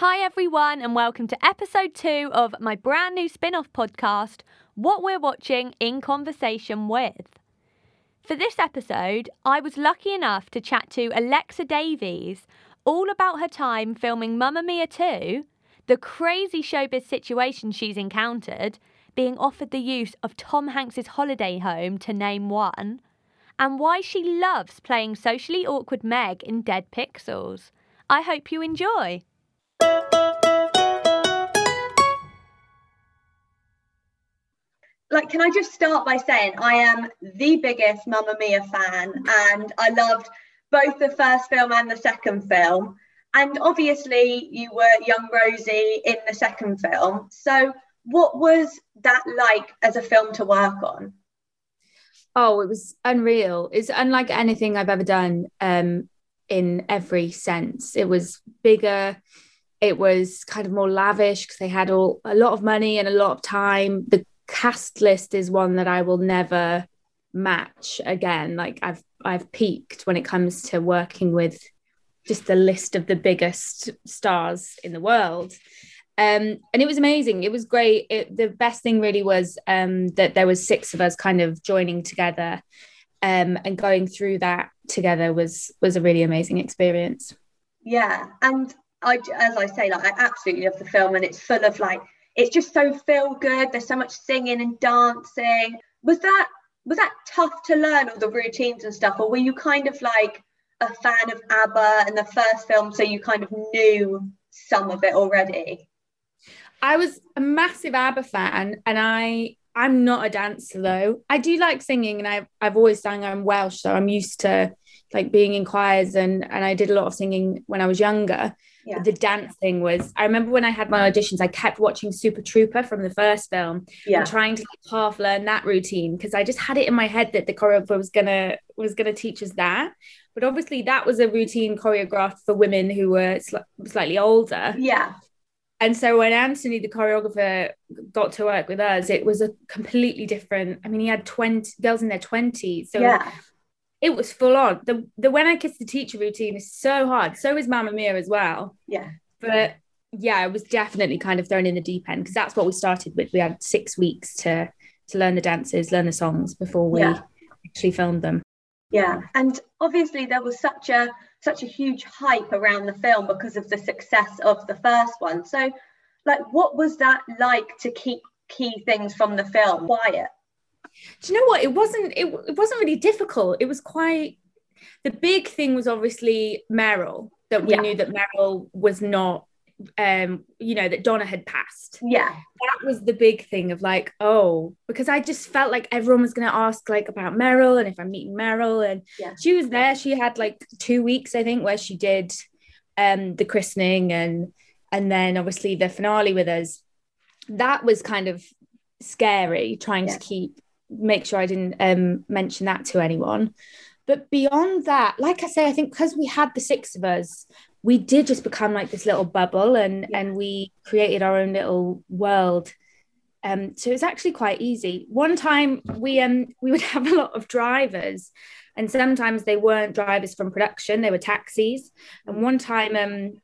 Hi, everyone, and welcome to episode two of my brand new spin off podcast, What We're Watching in Conversation with. For this episode, I was lucky enough to chat to Alexa Davies all about her time filming Mamma Mia 2, the crazy showbiz situation she's encountered, being offered the use of Tom Hanks's holiday home, to name one, and why she loves playing socially awkward Meg in Dead Pixels. I hope you enjoy. Like can i just start by saying i am the biggest mamma mia fan and i loved both the first film and the second film. And obviously you were young rosie in the second film. So what was that like as a film to work on? Oh it was unreal. It's unlike anything i've ever done um in every sense. It was bigger it was kind of more lavish because they had all a lot of money and a lot of time the cast list is one that I will never match again. Like I've I've peaked when it comes to working with just the list of the biggest stars in the world. Um, and it was amazing. It was great. It, the best thing really was um, that there was six of us kind of joining together um, and going through that together was was a really amazing experience. Yeah, and I, as I say, like I absolutely love the film, and it's full of like it's just so feel good. There's so much singing and dancing. Was that was that tough to learn all the routines and stuff, or were you kind of like a fan of ABBA and the first film, so you kind of knew some of it already? I was a massive ABBA fan, and I I'm not a dancer though. I do like singing, and I've I've always sang. I'm Welsh, so I'm used to like being in choirs, and and I did a lot of singing when I was younger yeah. the dance thing was I remember when I had my auditions, I kept watching Super Trooper from the first film yeah. and trying to half learn that routine because I just had it in my head that the choreographer was gonna was gonna teach us that. But obviously that was a routine choreographed for women who were sl- slightly older. Yeah. And so when Anthony, the choreographer, got to work with us, it was a completely different. I mean, he had 20 girls in their 20s. So yeah it was full on. The the when I kissed the teacher routine is so hard. So is Mamma Mia as well. Yeah. But yeah, it was definitely kind of thrown in the deep end because that's what we started with. We had six weeks to to learn the dances, learn the songs before we yeah. actually filmed them. Yeah. And obviously there was such a such a huge hype around the film because of the success of the first one. So like what was that like to keep key things from the film quiet? Do you know what it wasn't it, it wasn't really difficult it was quite the big thing was obviously meryl that we yeah. knew that meryl was not um you know that donna had passed yeah that was the big thing of like oh because i just felt like everyone was going to ask like about meryl and if i'm meeting meryl and yeah. she was there she had like two weeks i think where she did um the christening and and then obviously the finale with us that was kind of scary trying yeah. to keep make sure I didn't um, mention that to anyone. But beyond that, like I say, I think because we had the six of us, we did just become like this little bubble and yeah. and we created our own little world. Um, so it's actually quite easy. One time we um we would have a lot of drivers, and sometimes they weren't drivers from production; they were taxis. And one time um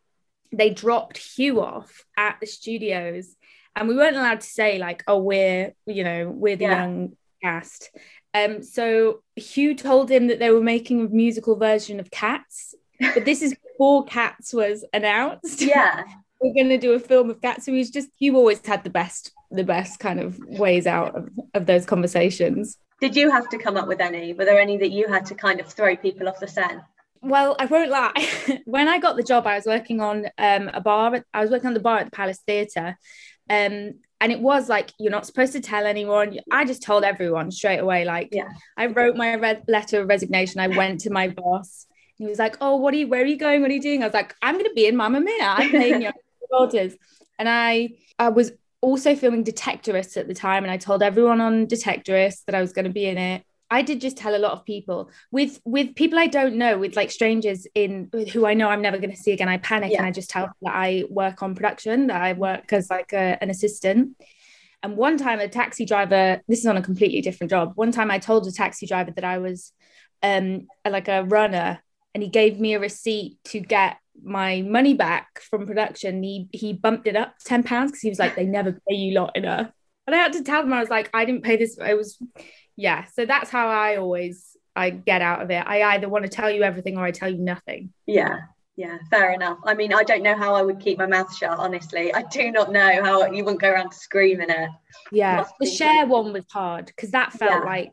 they dropped Hugh off at the studios, and we weren't allowed to say like, "Oh, we're you know we're the yeah. young cast. Um, so Hugh told him that they were making a musical version of Cats, but this is before Cats was announced. Yeah. we're going to do a film of Cats. So he's just, you always had the best, the best kind of ways out of, of those conversations. Did you have to come up with any? Were there any that you had to kind of throw people off the scent? Well, I won't lie. when I got the job, I was working on um, a bar. I was working on the bar at the Palace Theatre, um, and it was like you're not supposed to tell anyone. I just told everyone straight away like yeah. i wrote my letter of resignation. I went to my boss. He was like oh what are you where are you going? What are you doing? I was like i'm going to be in Mamma Mia. I'm playing your daughters and i i was also filming detectorists at the time and i told everyone on detectorists that i was going to be in it I did just tell a lot of people with with people I don't know, with like strangers in who I know I'm never going to see again. I panic yeah. and I just tell that I work on production, that I work as like a, an assistant. And one time, a taxi driver. This is on a completely different job. One time, I told a taxi driver that I was um like a runner, and he gave me a receipt to get my money back from production. He he bumped it up ten pounds because he was like, they never pay you lot enough. And I had to tell them I was like, I didn't pay this. I was yeah. So that's how I always I get out of it. I either want to tell you everything or I tell you nothing. Yeah. Yeah, fair enough. I mean, I don't know how I would keep my mouth shut, honestly. I do not know how you wouldn't go around screaming it. Yeah, the Cher one was hard because that felt yeah. like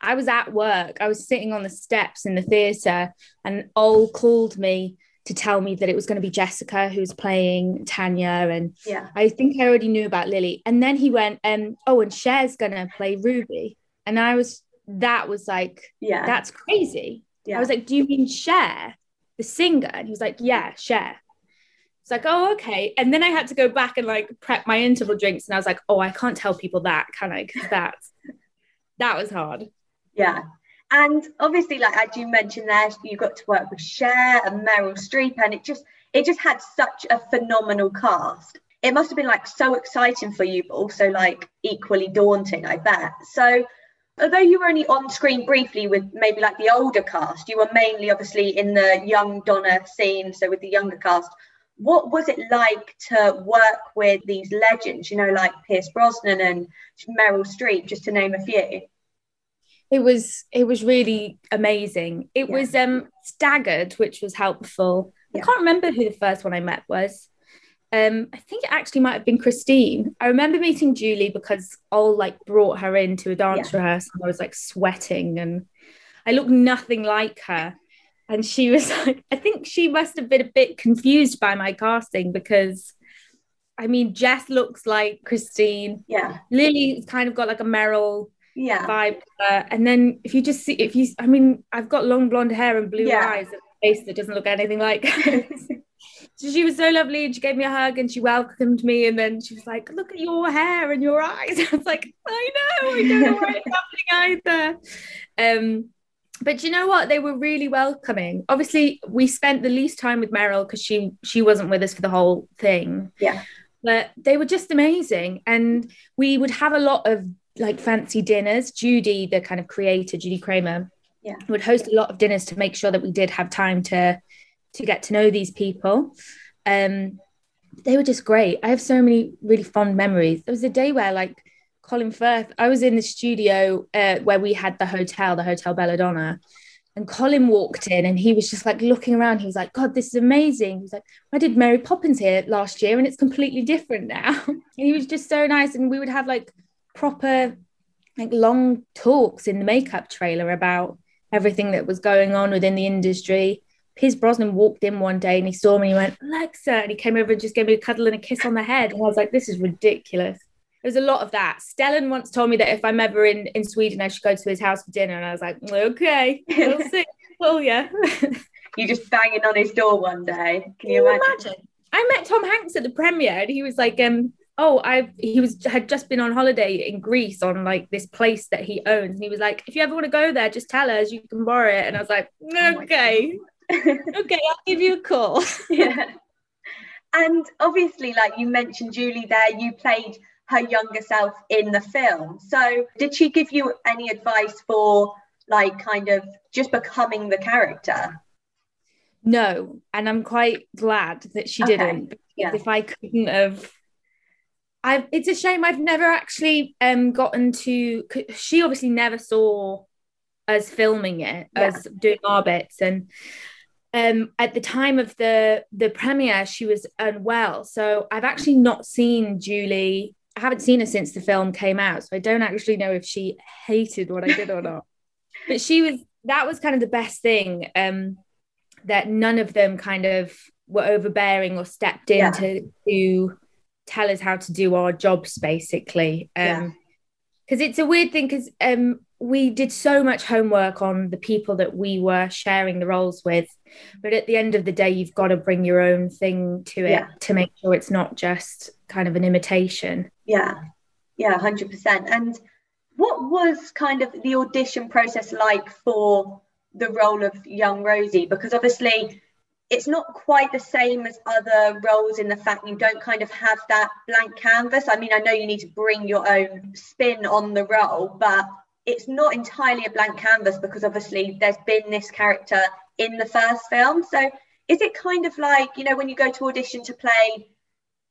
I was at work. I was sitting on the steps in the theatre, and Ol called me to tell me that it was going to be Jessica who was playing Tanya, and yeah, I think I already knew about Lily. And then he went, um, oh, and Cher's going to play Ruby, and I was that was like, yeah, that's crazy. Yeah. I was like, do you mean Cher the singer? And he was like, yeah, Cher. It's like, oh, okay. And then I had to go back and like prep my interval drinks, and I was like, oh, I can't tell people that, can I? Because that's that was hard. Yeah. And obviously, like as you mentioned there, you got to work with Cher and Meryl Streep, and it just it just had such a phenomenal cast. It must have been like so exciting for you, but also like equally daunting, I bet. So although you were only on screen briefly with maybe like the older cast, you were mainly obviously in the young Donna scene, so with the younger cast. What was it like to work with these legends, you know, like Pierce Brosnan and Meryl Streep, just to name a few? it was it was really amazing. It yeah. was um staggered, which was helpful. Yeah. I can't remember who the first one I met was. Um, I think it actually might have been Christine. I remember meeting Julie because Ol like brought her into a dance yeah. rehearsal. I was like sweating and I looked nothing like her. And she was like, I think she must have been a bit confused by my casting because I mean, Jess looks like Christine. Yeah. Lily's kind of got like a Meryl yeah vibe and then if you just see if you i mean i've got long blonde hair and blue yeah. eyes and a face that doesn't look anything like she was so lovely and she gave me a hug and she welcomed me and then she was like look at your hair and your eyes. I was like i know i don't know where it's happening either. Um but you know what? They were really welcoming. Obviously we spent the least time with meryl because she she wasn't with us for the whole thing. Yeah. But they were just amazing and we would have a lot of like fancy dinners. Judy, the kind of creator, Judy Craymer yeah. would host a lot of dinners to make sure that we did have time to to get to know these people. Um, they were just great. I have so many really fond memories. There was a day where like Colin Firth, I was in the studio uh, where we had the hotel, the Hotel Belladonna, and Colin walked in and he was just like looking around. He was like, God, this is amazing. He was like, I did Mary Poppins here last year and it's completely different now. and he was just so nice. And we would have like proper like long talks in the makeup trailer about everything that was going on within the industry. Pierce Brosnan walked in one day and he saw me and he went, Alexa, and he came over and just gave me a cuddle and a kiss on the head. And I was like, this is ridiculous. There's a lot of that. Stellan once told me that if I'm ever in, in Sweden, I should go to his house for dinner. And I was like, okay, we'll see. Oh, yeah. you just banging on his door one day. Can, Can you, imagine? imagine? I met Tom Hanks at the premiere and he was like, um, oh i he was had just been on holiday in greece on like this place that he owns and he was like if you ever want to go there just tell us you can borrow it and i was like oh okay i'll give you a call yeah and obviously like you mentioned julie there you played her younger self in the film so did she give you any advice for like kind of just becoming the character no and i'm quite glad that she okay. didn't yeah. if i couldn't have I've, it's a shame I've never actually um gotten to she obviously never saw us filming it yeah. as doing our bits and um at the time of the the premiere she was unwell. So I've actually not seen Julie I haven't seen her since the film came out. So I don't actually know if she hated what I did or not. But she was that was kind of the best thing um that none of them kind of were overbearing or stepped in yeah. to, to tell us how to do our jobs basically. Um yeah. because it's a weird thing because um we did so much homework on the people that we were sharing the roles with but at the end of the day you've got to bring your own thing to it yeah. to make sure it's not just kind of an imitation yeah yeah 100% and what was kind of the audition process like for the role of young rosie because obviously it's not quite the same as other roles in the fact you don't kind of have that blank canvas. I mean, I know you need to bring your own spin on the role, but it's not entirely a blank canvas because obviously there's been this character in the first film. So is it kind of like you know when you go to audition to play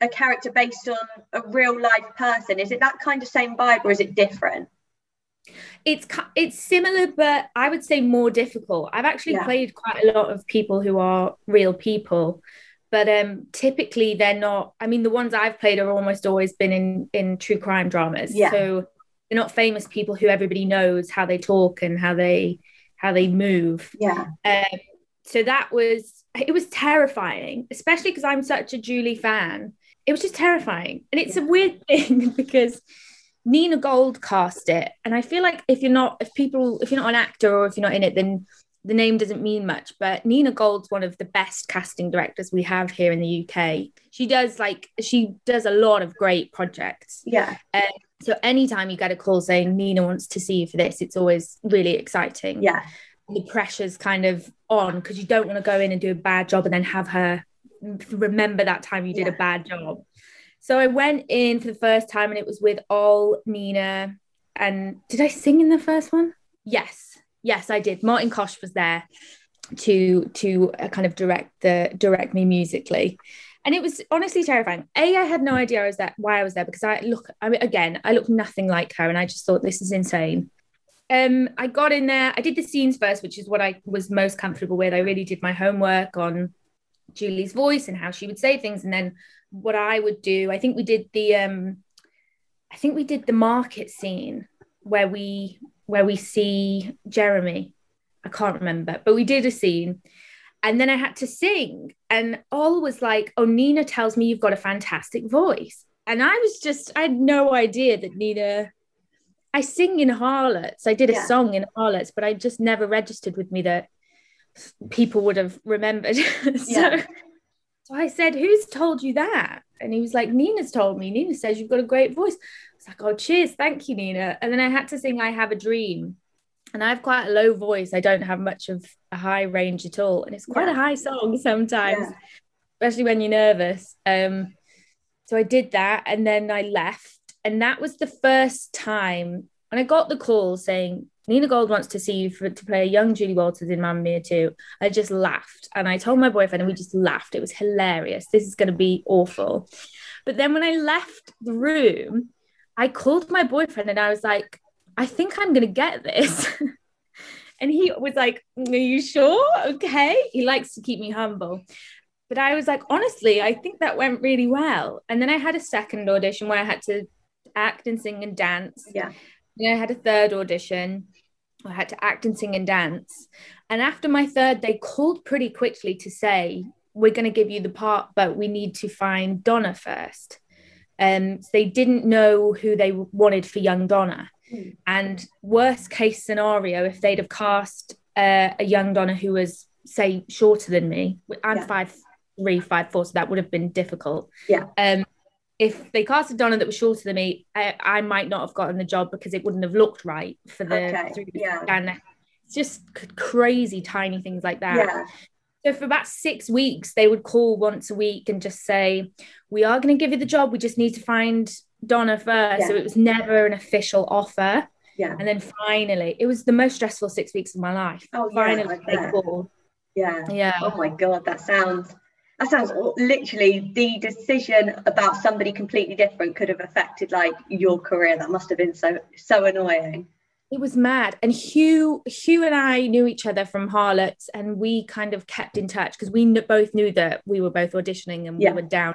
a character based on a real life person is it that kind of same vibe or is it different it's it's similar but i would say more difficult i've actually yeah. played quite a lot of people who are real people but um typically they're not i mean the ones i've played are almost always been in in true crime dramas yeah. so they're not famous people who everybody knows how they talk and how they how they move. Yeah. Um, so that was it was terrifying especially because i'm such a julie fan. It was just terrifying. And it's yeah. a weird thing because nina gold cast it. And i feel like if you're not if people if you're not an actor or if you're not in it then the name doesn't mean much. But nina gold's one of the best casting directors we have here in the uk she does like she does a lot of great projects. Yeah. Um, so anytime you get a call saying nina wants to see you for this it's always really exciting yeah the pressure's kind of on because you don't want to go in and do a bad job and then have her remember that time you did yeah. a bad job. So I went in for the first time and it was with all Nina. And did I sing in the first one? Yes. Yes, I did. Martin Koch was there to to uh, kind of direct the direct me musically and it was honestly terrifying. A, I had no idea I was there, why I was there because I look, I mean, again, I look nothing like her, and I just thought this is insane. Um, I got in there. I did the scenes first, which is what I was most comfortable with. I really did my homework on Julie's voice and how she would say things. And then what I would do, I think we did the um I think we did the market scene where we where we see Jeremy. I can't remember, but we did a scene. And then I had to sing. And Ol was like, oh, Nina tells me you've got a fantastic voice. And I was just, I had no idea that Nina I sing in harlots. I did a yeah. song in harlots, but I just never registered with me that people would have remembered. so, yeah. so I said, Who's told you that? And he was like, Nina's told me. Nina says you've got a great voice. I was like, Oh, cheers. Thank you, Nina. And then I had to sing I Have a Dream. And I have quite a low voice. I don't have much of a high range at all. And it's quite yeah. a high song sometimes, yeah. especially when you're nervous. Um, so I did that and then I left. And that was the first time when I got the call saying, Nina Gold wants to see you for, to play a young Julie Walters in Mamma Mia 2. I just laughed. And I told my boyfriend, and we just laughed. It was hilarious. This is going to be awful. But then when I left the room, I called my boyfriend and I was like, I think I'm going to get this. and he was like, Are you sure? Okay. He likes to keep me humble. But I was like, honestly, I think that went really well. And then I had a second audition where I had to act and sing and dance. Yeah. Then I had a third audition. I had to act and sing and dance. And after my third, they called pretty quickly to say, We're going to give you the part, but we need to find Donna first. Um, so they didn't know who they wanted for young Donna. Mm. And worst case scenario, if they'd have cast uh, a young Donna who was, say, shorter than me, I'm yeah. five three, five four, so that would have been difficult. Yeah. Um, if they cast a Donna that was shorter than me, I, I, might not have gotten the job because it wouldn't have looked right for the, okay. yeah. and it's just crazy tiny things like that. Yeah. So for about six weeks, they would call once a week and just say, "We are going to give you the job. We just need to find Donna first. Yeah. So it was never an official offer. Yeah. And then finally, it was the most stressful six weeks of my life. Oh, finally, yeah, they called. Yeah. Yeah. Oh my god, that sounds that sounds literally the decision about somebody completely different could have affected like your career that must have been so so annoying it was mad and hugh hugh and i knew each other from harlots and we kind of kept in touch because we both knew that we were both auditioning and yeah. we were down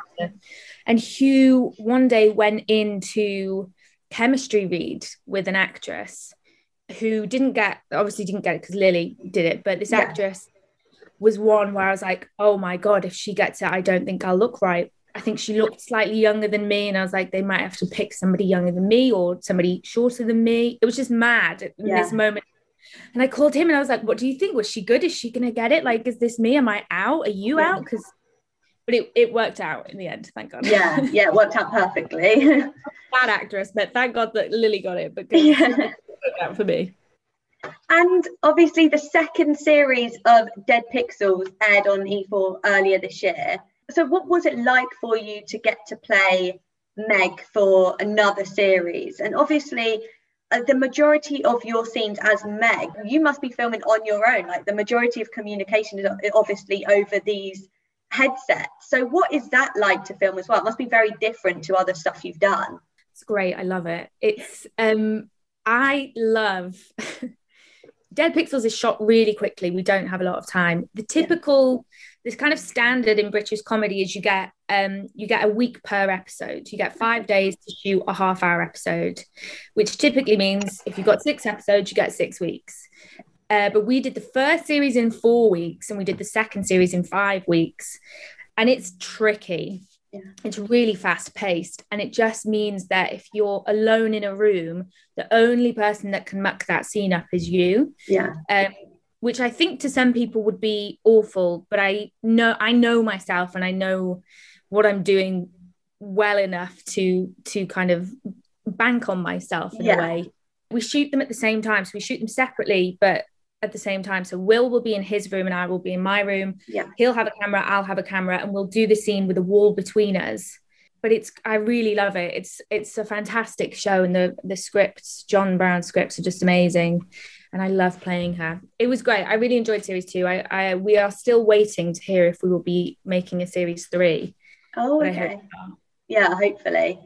and hugh one day went into chemistry read with an actress who didn't get obviously didn't get it because lily did it but this yeah. actress was one where I was like, oh my God, if she gets it, I don't think I'll look right. I think she looked slightly younger than me. And I was like, they might have to pick somebody younger than me or somebody shorter than me. It was just mad in yeah. this moment. And I called him and I was like, what do you think? Was she good? Is she going to get it? Like, is this me? Am I out? Are you yeah. out? Because, but it, it worked out in the end. Thank God. Yeah. Yeah. It worked out perfectly. Bad actress, but thank God that Lily got it because yeah. it worked out for me. And obviously, the second series of Dead Pixels aired on E4 earlier this year. So, what was it like for you to get to play Meg for another series? And obviously, uh, the majority of your scenes as Meg, you must be filming on your own. Like the majority of communication is obviously over these headsets. So, what is that like to film as well? It must be very different to other stuff you've done. It's great. I love it. It's um, I love. Dead Pixels is shot really quickly. We don't have a lot of time. The typical, this kind of standard in British comedy is you get um you get a week per episode. You get five days to shoot a half hour episode, which typically means if you've got six episodes, you get six weeks. Uh, but we did the first series in four weeks and we did the second series in five weeks. And it's tricky yeah. It's really fast paced. And it just means that if you're alone in a room, the only person that can muck that scene up is you. Yeah. Um, which I think to some people would be awful, but I know I know myself and I know what I'm doing well enough to to kind of bank on myself in yeah. a way. We shoot them at the same time, so we shoot them separately, but at the same time. So Will will be in his room and I will be in my room. Yeah. He'll have a camera, I'll have a camera, and we'll do the scene with a wall between us. But it's I really love it. It's it's a fantastic show and the the scripts, Jon Brown's scripts are just amazing. And I love playing her. It was great. I really enjoyed series two. I, I we are still waiting to hear if we will be making a series three. Oh, okay. yeah, hopefully.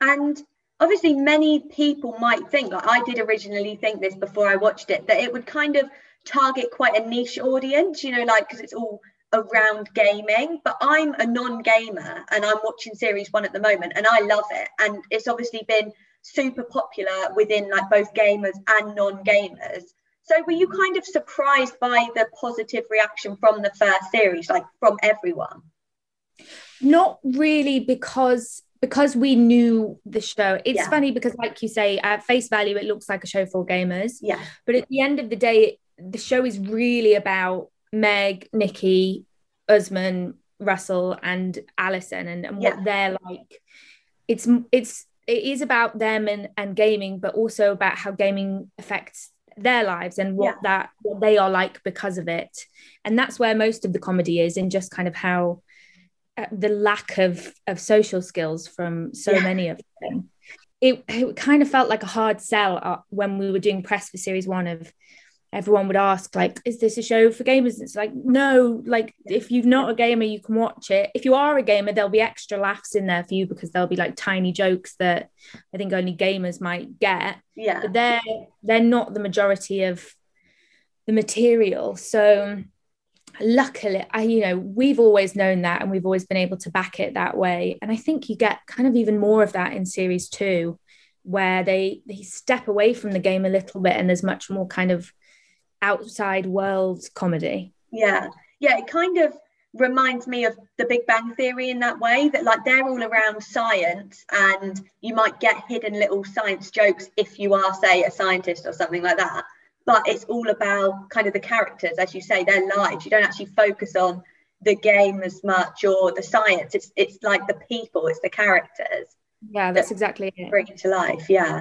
And obviously many people might think like i did originally think this before i watched it that it would kind of target quite a niche audience you know like because it's all around gaming. But i'm a non-gamer and i'm watching series one at the moment and i love it. And it's obviously been super popular within like both gamers and non-gamers. So were you kind of surprised by the positive reaction from the first series like from everyone? Not really because because we knew the show it's yeah. funny because like you say at face value it looks like a show for gamers yeah but at the end of the day the show is really about meg nikki usman russell and alison and, and yeah. what they're like it's it's it is about them and and gaming but also about how gaming affects their lives and what yeah. that what they are like because of it and that's where most of the comedy is in just kind of how the lack of of social skills from so yeah. many of them. It, it kind of felt like a hard sell uh, when we were doing press for series one of everyone would ask like is this a show for gamers? It's like no like if you're not a gamer you can watch it. If you are a gamer there'll be extra laughs in there for you because there'll be like tiny jokes that i think only gamers might get. Yeah. But they're they're not the majority of the material. So luckily i you know we've always known that and we've always been able to back it that way. And i think you get kind of even more of that in series 2 where they they step away from the game a little bit and there's much more kind of outside world comedy. Yeah. Yeah it kind of reminds me of the big bang theory in that way that like they're all around science and you might get hidden little science jokes if you are say a scientist or something like that but it's all about kind of the characters, as you say, their lives. You don't actually focus on the game as much or the science. It's it's like the people, it's the characters. Yeah, that's that exactly it. Bring it to life. Yeah.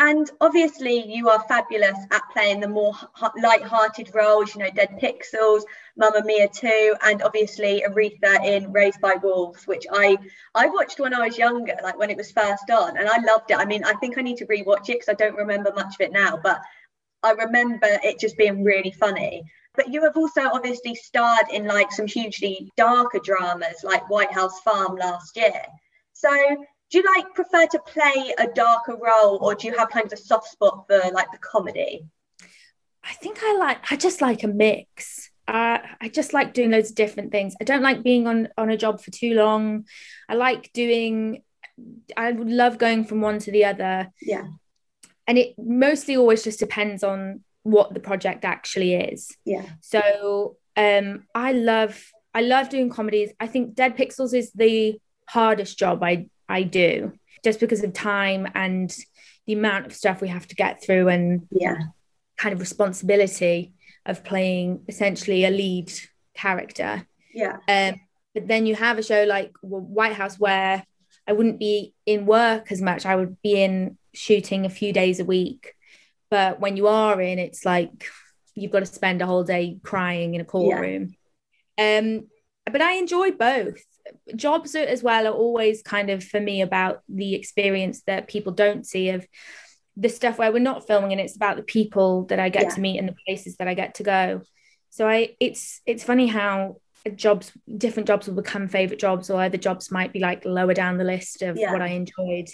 And obviously, you are fabulous at playing the more light-hearted roles. You know, Dead Pixels, Mamma Mia 2, and obviously Aretha in Raised by Wolves, which I I watched when I was younger, like when it was first on, and I loved it. I mean, I think I need to rewatch it because I don't remember much of it now, but I remember it just being really funny. But you have also obviously starred in like some hugely darker dramas like White House Farm last year. So do you like prefer to play a darker role or do you have kind of a soft spot for like the comedy? I think I like I just like a mix. Uh, I just like doing loads of different things. I don't like being on on a job for too long. I like doing I would love going from one to the other. Yeah and it mostly always just depends on what the project actually is. Yeah. So um i love i love doing comedies. I think dead pixels is the hardest job i i do just because of time and the amount of stuff we have to get through and yeah. kind of responsibility of playing essentially a lead character. Yeah. Um but then you have a show like white house where i wouldn't be in work as much. I would be in shooting a few days a week. But when you are in, it's like you've got to spend a whole day crying in a courtroom. Yeah. Um, but I enjoy both. Jobs as well are always kind of for me about the experience that people don't see of the stuff where we're not filming and it's about the people that I get yeah. to meet and the places that I get to go. So I it's it's funny how jobs different jobs will become favorite jobs or other jobs might be like lower down the list of yeah. what I enjoyed.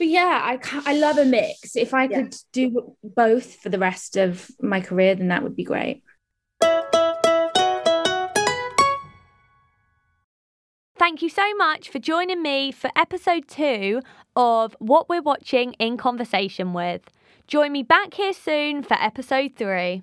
But yeah, I I love a mix. If I yeah. could do both for the rest of my career then that would be great. Thank you so much for joining me for episode two of What We're Watching in Conversation with. Join me back here soon for episode three.